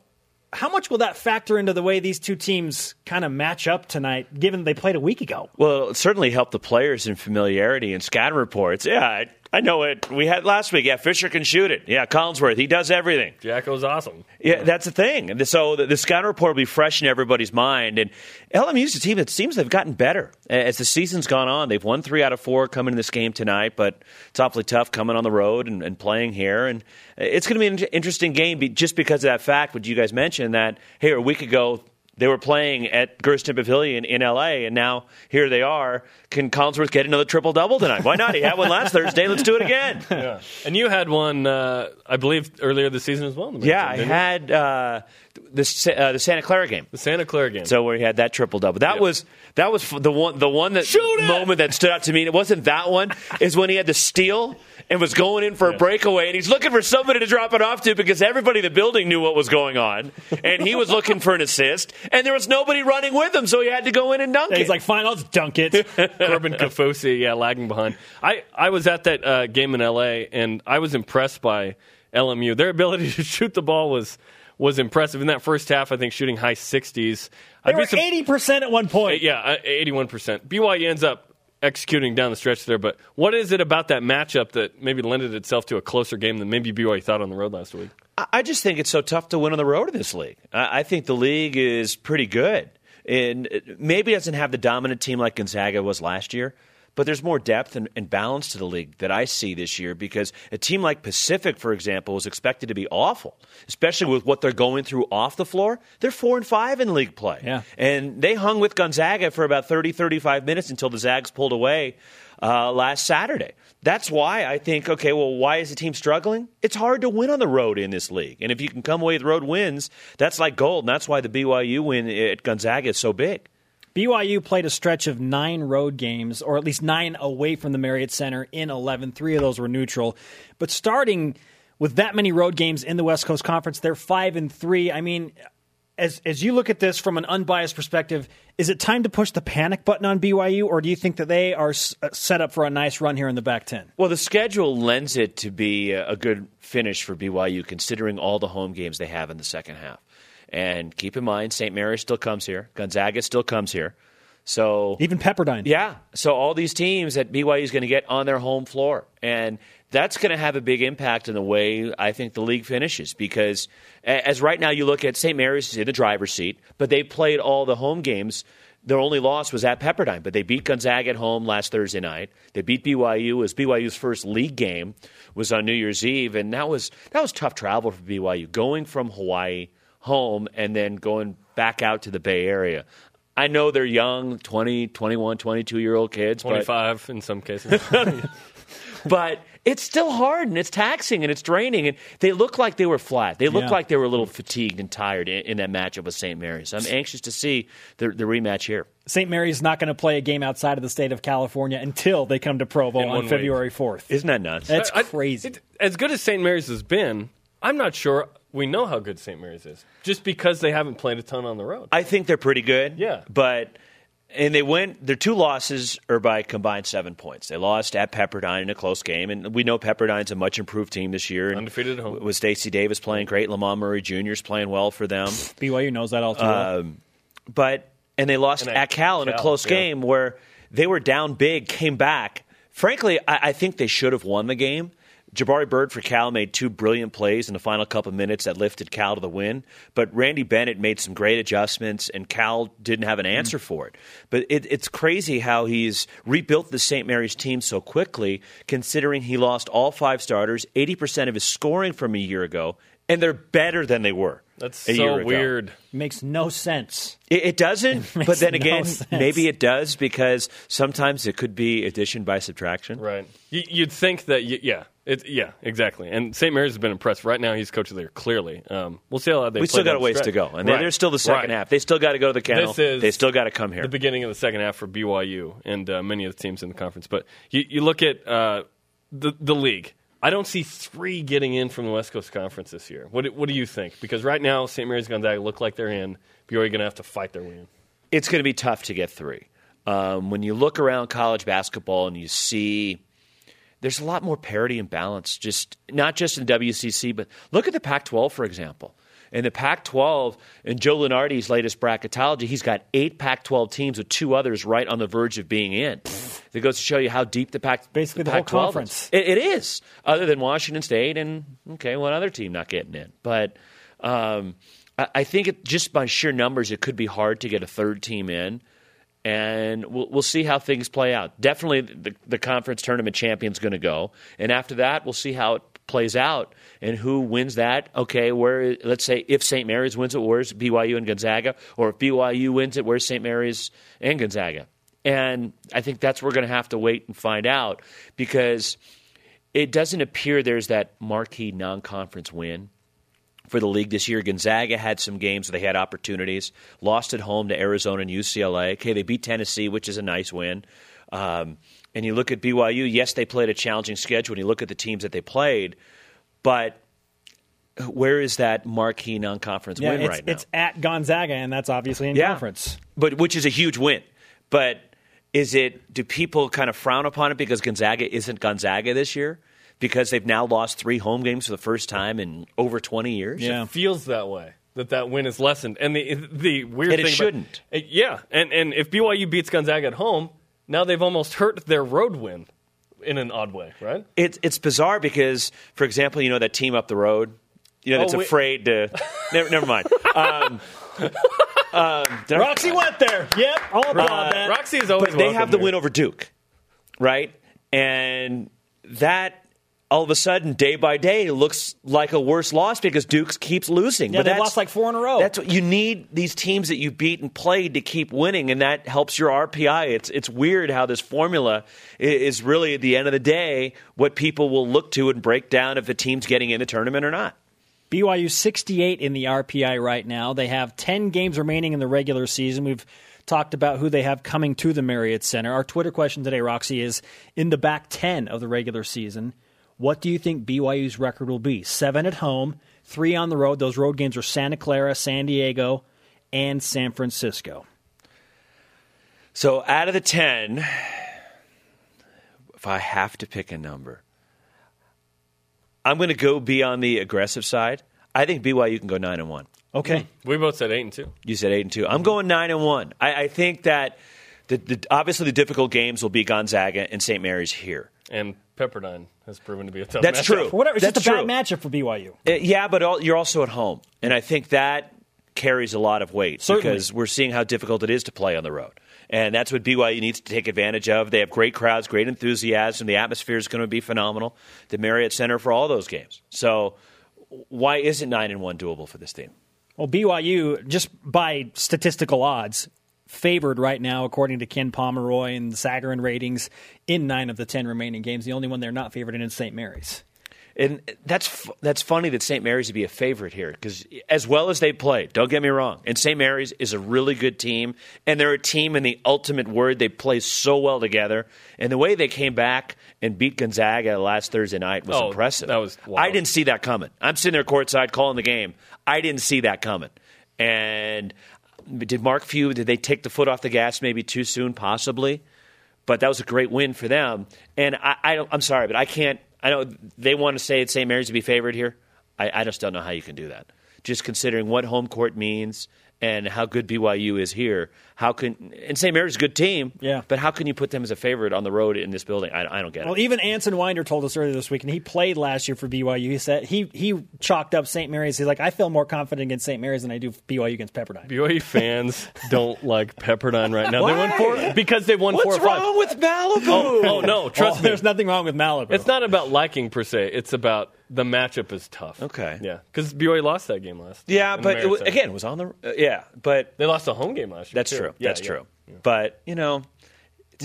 How much will that factor into the way these two teams kind of match up tonight, given they played a week ago? Well, it certainly helped the players in familiarity and scatter reports. Yeah, I, know it. We had last week. Yeah, Fischer can shoot it. Yeah, Collinsworth, he does everything. Jacko's awesome. Yeah, that's the thing. And So the, the scout report will be fresh in everybody's mind. And LMU's a team that seems they've gotten better as the season's gone on. They've won three out of four coming in this game tonight, but it's awfully tough coming on the road and, and playing here. And it's going to be an interesting game just because of that fact. What you guys mentioned that hey, a week ago they were playing at Gersten Pavilion in LA, and now here they are. Can Collinsworth get another triple double tonight? Why not? He had one last Thursday. Let's do it again. Yeah. And you had one, uh, I believe, earlier this season as well. Yeah, I had uh, the uh, the Santa Clara game. the Santa Clara game. So where he had that triple double. That Yeah. was that was the one the one that moment that stood out to me. It wasn't that one. Is when he had the steal and was going in for a breakaway, and he's looking for somebody to drop it off to because everybody in the building knew what was going on, and he was looking for an assist, and there was nobody running with him, so he had to go in and dunk And it. he's like, fine, I'll just dunk it. [laughs] Corbin Kaufusi, yeah, lagging behind. I, I was at that uh, game in LA, and I was impressed by LMU. Their ability [laughs] to shoot the ball was was impressive in that first half. I think shooting high sixties. They were eighty percent at one point. Yeah, uh, eighty one percent. BYU ends up executing down the stretch there. But what is it about that matchup that maybe lended itself to a closer game than maybe BYU thought on the road last week? I- just think it's so tough to win on the road in this league. I, I think the league is pretty good, and it maybe doesn't have the dominant team like Gonzaga was last year. But there's more depth and, and balance to the league that I see this year because a team like Pacific, for example, is expected to be awful, especially with what they're going through off the floor. They're four and five in league play. Yeah. And they hung with Gonzaga for about 30, 35 minutes until the Zags pulled away uh, last Saturday. That's why I think, okay, well, why is the team struggling? It's hard to win on the road in this league. And if you can come away with road wins, that's like gold. And that's why the BYU win at Gonzaga is so big. BYU played a stretch of nine road games, or at least nine away from the Marriott Center in 11. Three of those were neutral. But starting with that many road games in the West Coast Conference, they're five and three. I mean, as as you look at this from an unbiased perspective, is it time to push the panic button on BYU, or do you think that they are s- uh, set up for a nice run here in the back ten? Well, the schedule lends it to be a good finish for BYU, considering all the home games they have in the second half. And keep in mind, St. Mary's still comes here, Gonzaga still comes here. So Even Pepperdine. yeah, so all these teams that BYU is going to get on their home floor, and that's going to have a big impact in the way I think the league finishes. Because as right now you look at St. Mary's is in the driver's seat, but they played all the home games. Their only loss was at Pepperdine, but they beat Gonzaga at home last Thursday night. They beat BYU. It was BYU's first league game was on New Year's Eve, and that was that was tough travel for BYU, going from Hawaii home and then going back out to the Bay Area. I know they're young, 20, 21, 22 year old kids, but 25 in some cases. [laughs] [laughs] but it's still hard and it's taxing and it's draining. And they look like they were flat. They look Yeah. like they were a little fatigued and tired in, in that matchup with St. Mary's. I'm anxious to see the, the rematch here. St. Mary's not going to play a game outside of the state of California until they come to Provo In on week. February 4th. Isn't that nuts? That's I- crazy. it- as good as St. Mary's has been, I'm not sure we know how good St. Mary's is just because they haven't played a ton on the road. I think they're pretty good. Yeah. But and they went their two losses are by combined seven points. They lost at Pepperdine in a close game, and we know Pepperdine's a much improved team this year. And Undefeated at home. With Stacy Davis playing great, Lamont Murray Jr. is playing well for them. [laughs] BYU knows that all too well. Um, but and they lost And at at Cal in a close yeah. game where they were down big, came back. Frankly, I, I think they should have won the game. Jabari Bird for Cal made two brilliant plays in the final couple of minutes that lifted Cal to the win. But Randy Bennett made some great adjustments, and Cal didn't have an mm-hmm. answer for it. But it, it's crazy how he's rebuilt the St. Mary's team so quickly, considering he lost all five starters, 80% of his scoring from a year ago, and they're better than they were. That's a year so ago. weird. Makes no sense. It, it doesn't, [laughs] but then again, sense. maybe it does because sometimes it could be addition by subtraction. Right. You, you'd think that, y yeah. It, yeah, exactly. And St. Mary's has been impressed. Right now, he's coach of the year, clearly. Um, we'll see how they We play still got a ways to go, and Right. there's still the second Right. half. They still got to go to the kennel. They still got to come here. The beginning of the second half for BYU and uh, many of the teams in the conference. But you, you look at uh, the the league. I don't see three getting in from the West Coast Conference this year. What do- what do you think? Because right now, St. Mary's Gonzaga look like they're in. BYU going to have to fight their way in. it's going to be tough to get three. Um, when you look around college basketball and you see there's a lot more parity and balance, just not just in WCC, but look at the Pac-12 for example. In the Pac-12, in Joe Lunardi's latest bracketology, he's got eight Pac-12 teams with two others right on the verge of being in. That goes to show you how deep the Pac Basically the Pac-12 whole is. conference. It, it is, other than Washington State and okay, one other team not getting in. But um, I, I think it, just by sheer numbers, it could be hard to get a third team in, and we'll, we'll see how things play out. Definitely, the, the conference tournament champion's going to go, and after that, we'll see how it plays out and who wins that. Okay, where let's say if St. Mary's wins it, where's BYU and Gonzaga, or if BYU wins it, where's St. Mary's and Gonzaga? And I think that's we're going to have to wait and find out because it doesn't appear there's that marquee non-conference win for the league this year. Gonzaga had some games where they had opportunities, lost at home to Arizona and UCLA. Okay, they beat Tennessee, which is a nice win. Um, and you look at BYU, yes, they played a challenging schedule. And you look at the teams that they played, but where is that marquee non-conference Yeah, win it's, right now? it's at Gonzaga, and that's obviously in Yeah. conference. but which is a huge win. But is it? Do people kind of frown upon it because Gonzaga isn't Gonzaga this year? Because they've now lost three home games for the first time in over twenty years. Yeah. It feels that way that that win is lessened. And the the weird And it thing about- shouldn't. Uh, yeah, and and if BYU beats Gonzaga at home, now they've almost hurt their road win in an odd way, right? It's it's bizarre because, for example, you know that team up the road, you know that's Oh, afraid to. [laughs] never, never mind. Um, [laughs] um, did I- Roxy went there. Yep, I'll applaud that. Roxy is always but they welcome have the here. win over Duke, right? And that all of a sudden, day by day, looks like a worse loss because Duke keeps losing. Yeah, but they've that's- lost like four in a row. That's what you need these teams that you beat and played to keep winning, and that helps your RPI. It's it's weird how this formula is really at the end of the day what people will look to and break down if the team's getting in the tournament or not. BYU 68 in the RPI right now. They have 10 games remaining in the regular season. We've talked about who they have coming to the Marriott Center. Our Twitter question today, Roxy, is in the back 10 of the regular season, what do you think BYU's record will be? Seven at home, three on the road. Those road games are Santa Clara, San Diego, and San Francisco. So out of the 10, if I have to pick a number, I'm going to go be on the aggressive side. I think BYU can go 9 and 1. Okay. Hmm. We both said eight and two. You said 8 and 2. I'm going 9 and 1. I, I think that the, the, obviously the difficult games will be Gonzaga and St. Mary's here. And Pepperdine has proven to be a tough. That's matchup. true. For whatever, it's That's just a bad matchup for BYU. Uh, yeah, but all, you're also at home, and I think that carries a lot of weight Certainly. because we're seeing how difficult it is to play on the road, and that's what BYU needs to take advantage of. They have great crowds, great enthusiasm. The atmosphere is going to be phenomenal. The Marriott Center for all those games. So, why isn't nine and one doable for this team? Well, BYU, just by statistical odds, favored right now, according to Ken Pomeroy and the Sagarin ratings, in nine of the 10 remaining games. The only one they're not favored in is St. Mary's. And that's that's funny that St. Mary's would be a favorite here because as well as they play, don't get me wrong, and St. Mary's is a really good team, and they're a team in the ultimate word. They play so well together, and the way they came back and beat Gonzaga last Thursday night was Oh, impressive. that was wild. I didn't see that coming. I'm sitting there courtside calling the game. I didn't see that coming, and did Mark Few? Did they take the foot off the gas maybe too soon? Possibly but that was a great win for them. And I, I I'm sorry, but I can't. I know they want to say it's St. Mary's to be favored here. I, I just don't know how you can do that. Just considering what home court means and how good BYU is here. How can and St. Mary's is a good team, Yeah. But how can you put them as a favorite on the road in this building? I, I don't get Well, it. Well, even Anson Winder told us earlier this week, and he played last year for BYU. He said he he chalked up St. Mary's. He's like, I feel more confident against St. Mary's than I do BYU against Pepperdine. BYU fans [laughs] don't like Pepperdine right now. They won four because they won four What's or five. wrong with Malibu? Oh, oh, no, trust Oh, me. There's nothing wrong with Malibu. It's not about liking per se. It's about the matchup is tough. Okay. Yeah, because BYU lost that game last. Yeah, but it was, again, it was on the uh, yeah, but they lost a home game last year. that's too. true. Yeah, that's yeah. true. But you know,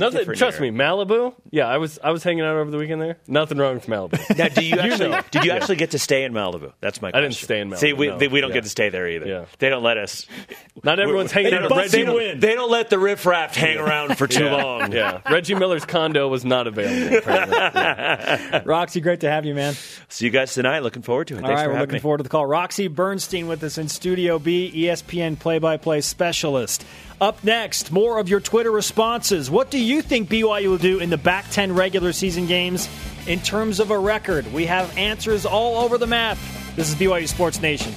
it's Nothing. Trust era. me, Malibu. Yeah, I was I was hanging out over the weekend there. Nothing wrong with Malibu. [laughs] Now, do you actually know. did you Yeah. actually get to stay in Malibu? That's my. I Question. didn't stay in See, Malibu, we no. they- we don't Yeah. get to stay there either. Yeah. They don't let us. Not everyone's hanging out at don't, Reggie. they, don't, they don't let the riffraff hang around for too yeah. long. Yeah, Reggie Miller's condo was not available. Apparently. [laughs] Roxy, great to have you, man. See you guys tonight. Looking forward to it. All Thanks right, for we're looking me. forward to the call. Roxy Bernstein with us in Studio B, ESPN play-by-play specialist. Up next, more of your Twitter responses. What do you think BYU will do in the back 10 regular season games in terms of a record? We have answers all over the map. This is BYU Sports Nation.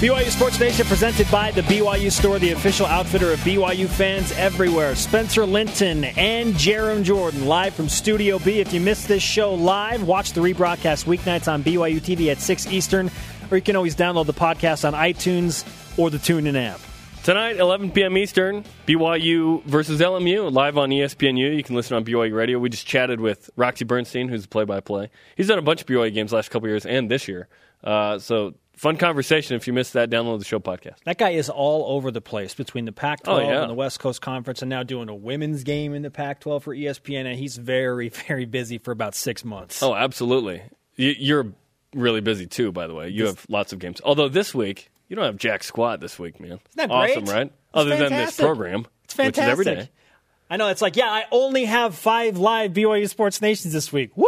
BYU Sports Nation presented by the BYU Store, the official outfitter of BYU fans everywhere. Spencer Linton and Jarom Jordan live from Studio B. If you missed this show live, watch the rebroadcast weeknights on BYU TV at 6 Eastern, or you can always download the podcast on iTunes or the TuneIn app. Tonight, 11 p.m. Eastern, BYU versus LMU, live on ESPNU. You can listen on BYU Radio. We just chatted with Roxy Bernstein, who's play-by-play. He's done a bunch of BYU games last couple years and this year. Uh, so, fun conversation. If you missed that, download the show podcast. That guy is all over the place between the Pac 12 Oh, yeah. and the West Coast Conference, and now doing a women's game in the Pac 12 for ESPN. And he's very, [laughs] very busy for about six months. Oh, absolutely. You, you're really busy too, by the way. You have lots of games. Although this week, you don't have Jack Squat this week, man. Isn't that awesome, great? right? It's Other than this program, It's which is fantastic. every day. I know. It's like, yeah, I only have five live BYU Sports Nations this week. Woo!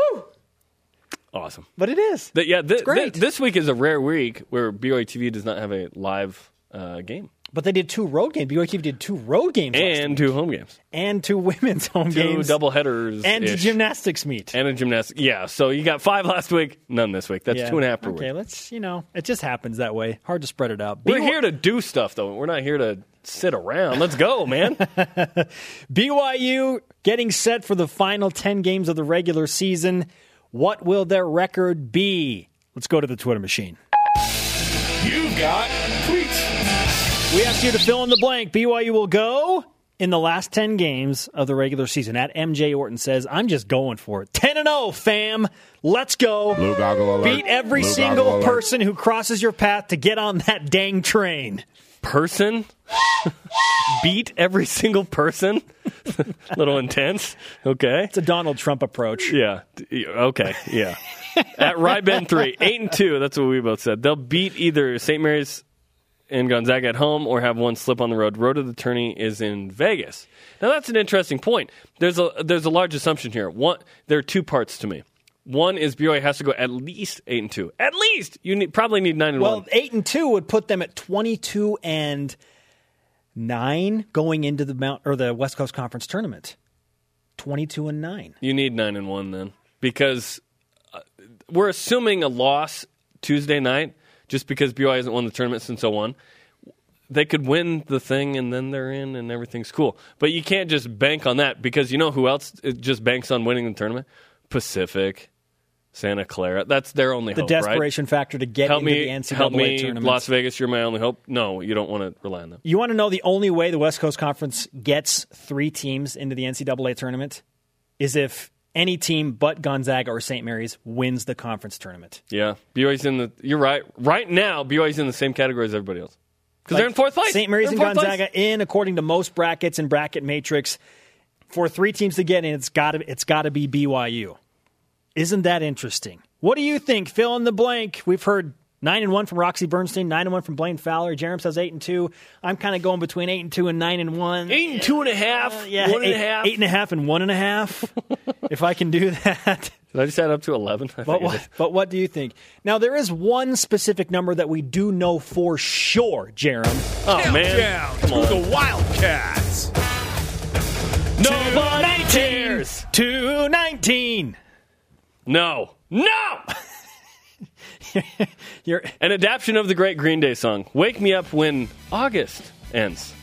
Awesome. But it is. Th- yeah, th- great. th- this week is a rare week where BYU TV does not have a live uh, game But they did two road games. BYU did two road games last and week. two home games, and two women's home two games, double headers, and a gymnastics meet. and a gymnastics. Yeah, so you got five last week, none this week. That's Yeah. two and a half per Okay, week. let's you know, it just happens that way. Hard to spread it out. We're BYU here to do stuff, though. We're not here to sit around. Let's go, man. [laughs] BYU getting set for the final 10 games of the regular season. What will their record be? Let's go to the Twitter machine. You've got tweets. We asked you to fill in the blank. BYU will go in the last 10 games of the regular season. At MJ Orton says, I'm just going for it. 10 and 0, fam. Let's go. Blue goggle alert. Beat every Blue single person who crosses your path to get on that dang train. person [laughs] beat every single person. A [laughs] little intense. Okay. It's a Donald Trump approach. Yeah. Okay. Yeah. At Bend three, eight and two. That's what we both said. They'll beat either St. Mary's and Gonzaga at home or have one slip on the road. Road to the tourney is in Vegas. Now that's an interesting point. There's a there's a large assumption here. One, there are two parts to me. One is BYU has to go at least eight and two. At least you need, probably need nine and Well, one. eight and two would put them at twenty-two and nine going into the Mount or the West Coast Conference tournament. Twenty-two and nine. You need nine and one then because uh, we're assuming a loss Tuesday night just because BYU hasn't won the tournament since 01. They could win the thing and then they're in and everything's cool. But you can't just bank on that because you know who else uh, just banks on winning the tournament? Pacific, Santa Clara. That's their only The hope, right? desperation factor to get Help into me, the NCAA help me, tournament. Las Vegas. You're my only hope. No, you don't want to rely on them. You want to know the only way the West Coast Conference gets three teams into the NCAA tournament is if any team but Gonzaga or St. Mary's wins the conference tournament. Yeah, BYU's in the. You're right. Right now, BYU's in the same category as everybody else because they're in fourth place. St. Mary's and fourth place. Gonzaga in according to most brackets and bracket matrix. For three teams to get in, it's got to it's got to be BYU. Isn't that interesting? What do you think? Fill in the blank. We've heard nine and one from Roxy Bernstein, nine and one from Blaine Fowler. Jarom says eight and two. I'm kind of going between eight and two and nine and one. Eight and two and a half. Uh, yeah, one and eight, a half. eight and a half and one and a half. [laughs] if I can do that. Did I just add up to eleven? But what, but what do you think? Now there is one specific number that we do know for sure, Jarom. Oh man, Down come to on. the Wildcats. Nobody cares. Two nineteen. No, no. [laughs] An adaptation of the great Green Day song "Wake Me Up When August Ends,"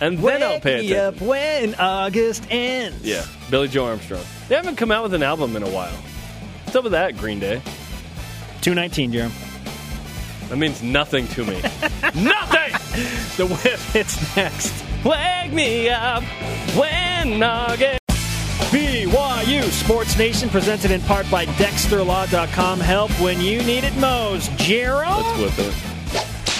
and then I'll Wake pay me up when August ends. Yeah, Billie Joe Armstrong. They haven't come out with an album in a while. What's up with that, Green Day? Two nineteen, Jarom. That means nothing to me. [laughs] nothing. The whip hits next. Wake me up when August. BYU Sports Nation presented in part by DexterLaw.com. Help when you need it most. Jarom. Let's whip it.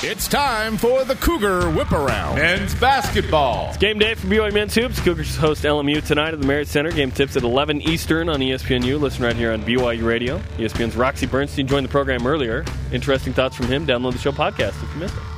It's time for the Cougar Whip Around. Men's basketball. It's Game day for BYU Men's Hoops. Cougars host LMU tonight at the Marriott Center. Game tips at 11 Eastern on ESPNU. Listen right here on BYU Radio. ESPN's Roxy Bernstein joined the program earlier. Interesting thoughts from him. Download the show podcast if you missed it.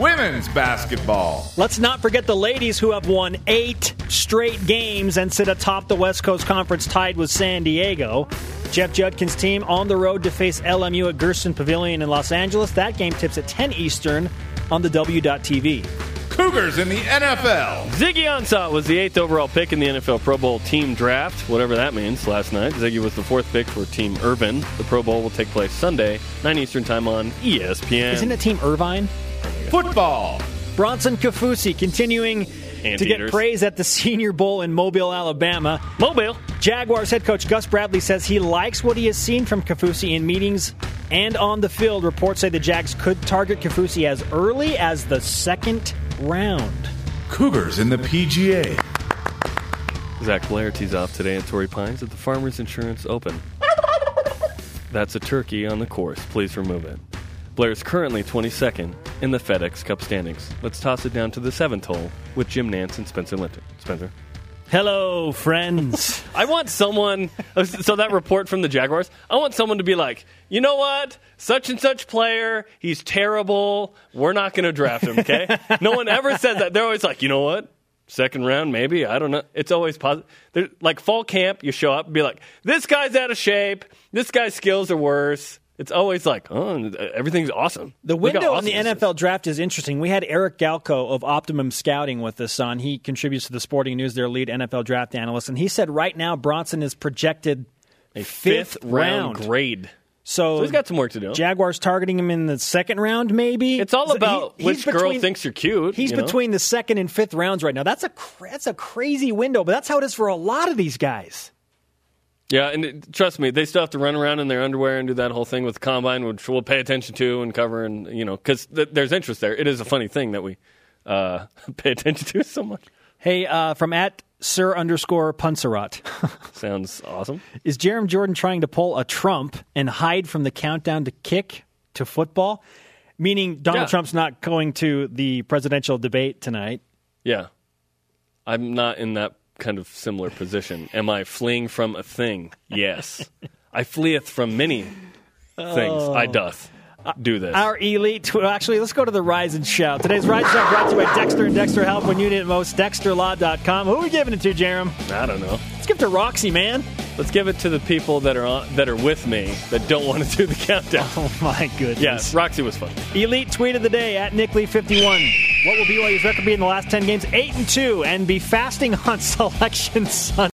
Women's basketball. Let's not forget the ladies who have won eight straight games and sit atop the West Coast Conference tied with San Diego. Jeff Judkin's team on the road to face LMU at Gersten Pavilion in Los Angeles. That game tips at 10 Eastern on the W.TV. Cougars in the NFL. Ziggy Ansah was the eighth overall pick in the NFL Pro Bowl team draft, whatever that means, last night. Ziggy was the fourth pick for Team Irvin. The Pro Bowl will take place Sunday, 9 Eastern Time on ESPN. Isn't it Team Irvin? Football. Bronson Kaufusi continuing Ant to get praise at the Senior Bowl in Mobile, Alabama. Mobile. Jaguars head coach Gus Bradley says he likes what he has seen from Kaufusi in meetings and on the field. Reports say the Jags could target Kaufusi as early as the second round. Cougars in the PGA. Zac Blair tees off today at Torrey Pines at the Farmers Insurance Open. That's a turkey on the course. Please remove it. Blair is currently 22nd in the FedEx Cup standings. Let's toss it down to the seventh hole with Jim Nantz and Spencer Linton. Spencer. Hello, friends. [laughs] I want someone. Uh, so that report from the Jaguars. I want someone to be like, you know what? Such and such player. He's terrible. We're not going to draft him. Okay. [laughs] no one ever says that. They're always like, you know what? Second round, maybe. I don't know. It's always positive. They're, like fall camp, you show up and be like, this guy's out of shape. This guy's skills are worse. It's always like, oh, uh, everything's awesome. The window in awesome the this is. NFL draft is interesting. We had Eric Galko of Optimum Scouting with us on. He contributes to the Sporting News, their lead NFL draft analyst, and he said right now Bronson is projected a fifth fifth, round, round. grade. so, So he's got some work to do. Jaguars targeting him in the second round, maybe. It's all about he- which he's girl thinks you're cute. He's you know? between the second and fifth rounds right now. That's a that's a crazy window, but that's how it is for a lot of these guys. Yeah, and it, trust me, they still have to run around in their underwear and do that whole thing with the combine, which we'll pay attention to and cover, and you know, because th- there's interest there. It is a funny thing that we uh, [laughs] pay attention to so much. Hey, uh, from at Sir underscore Punsarat, [laughs] Sounds awesome. is Jarom Jordan trying to pull a Trump and hide from the countdown to kick to football? Meaning Donald Yeah. Trump's not going to the presidential debate tonight. Yeah, I'm not in that kind of similar position. Am I fleeing from a thing? Yes. I fleeth from many things. I doth do this. Our elite. Tw- actually, let's go to the Rise and Shout. Today's Rise and Shout brought to you by Dexter and Dexter Help when you need it most. DexterLaw.com. Who are we giving it to, Jarom? I don't know. Let's give it to Roxy, man. Let's give it to the people that are on, that are with me that don't want to do the countdown. [laughs] Oh my goodness. Yeah, Roxy was fun. Elite tweet of the day at NickLee51. What will BYU's record be in the last 10 games? 8 and 2 and be fasting on [laughs] selection Sunday.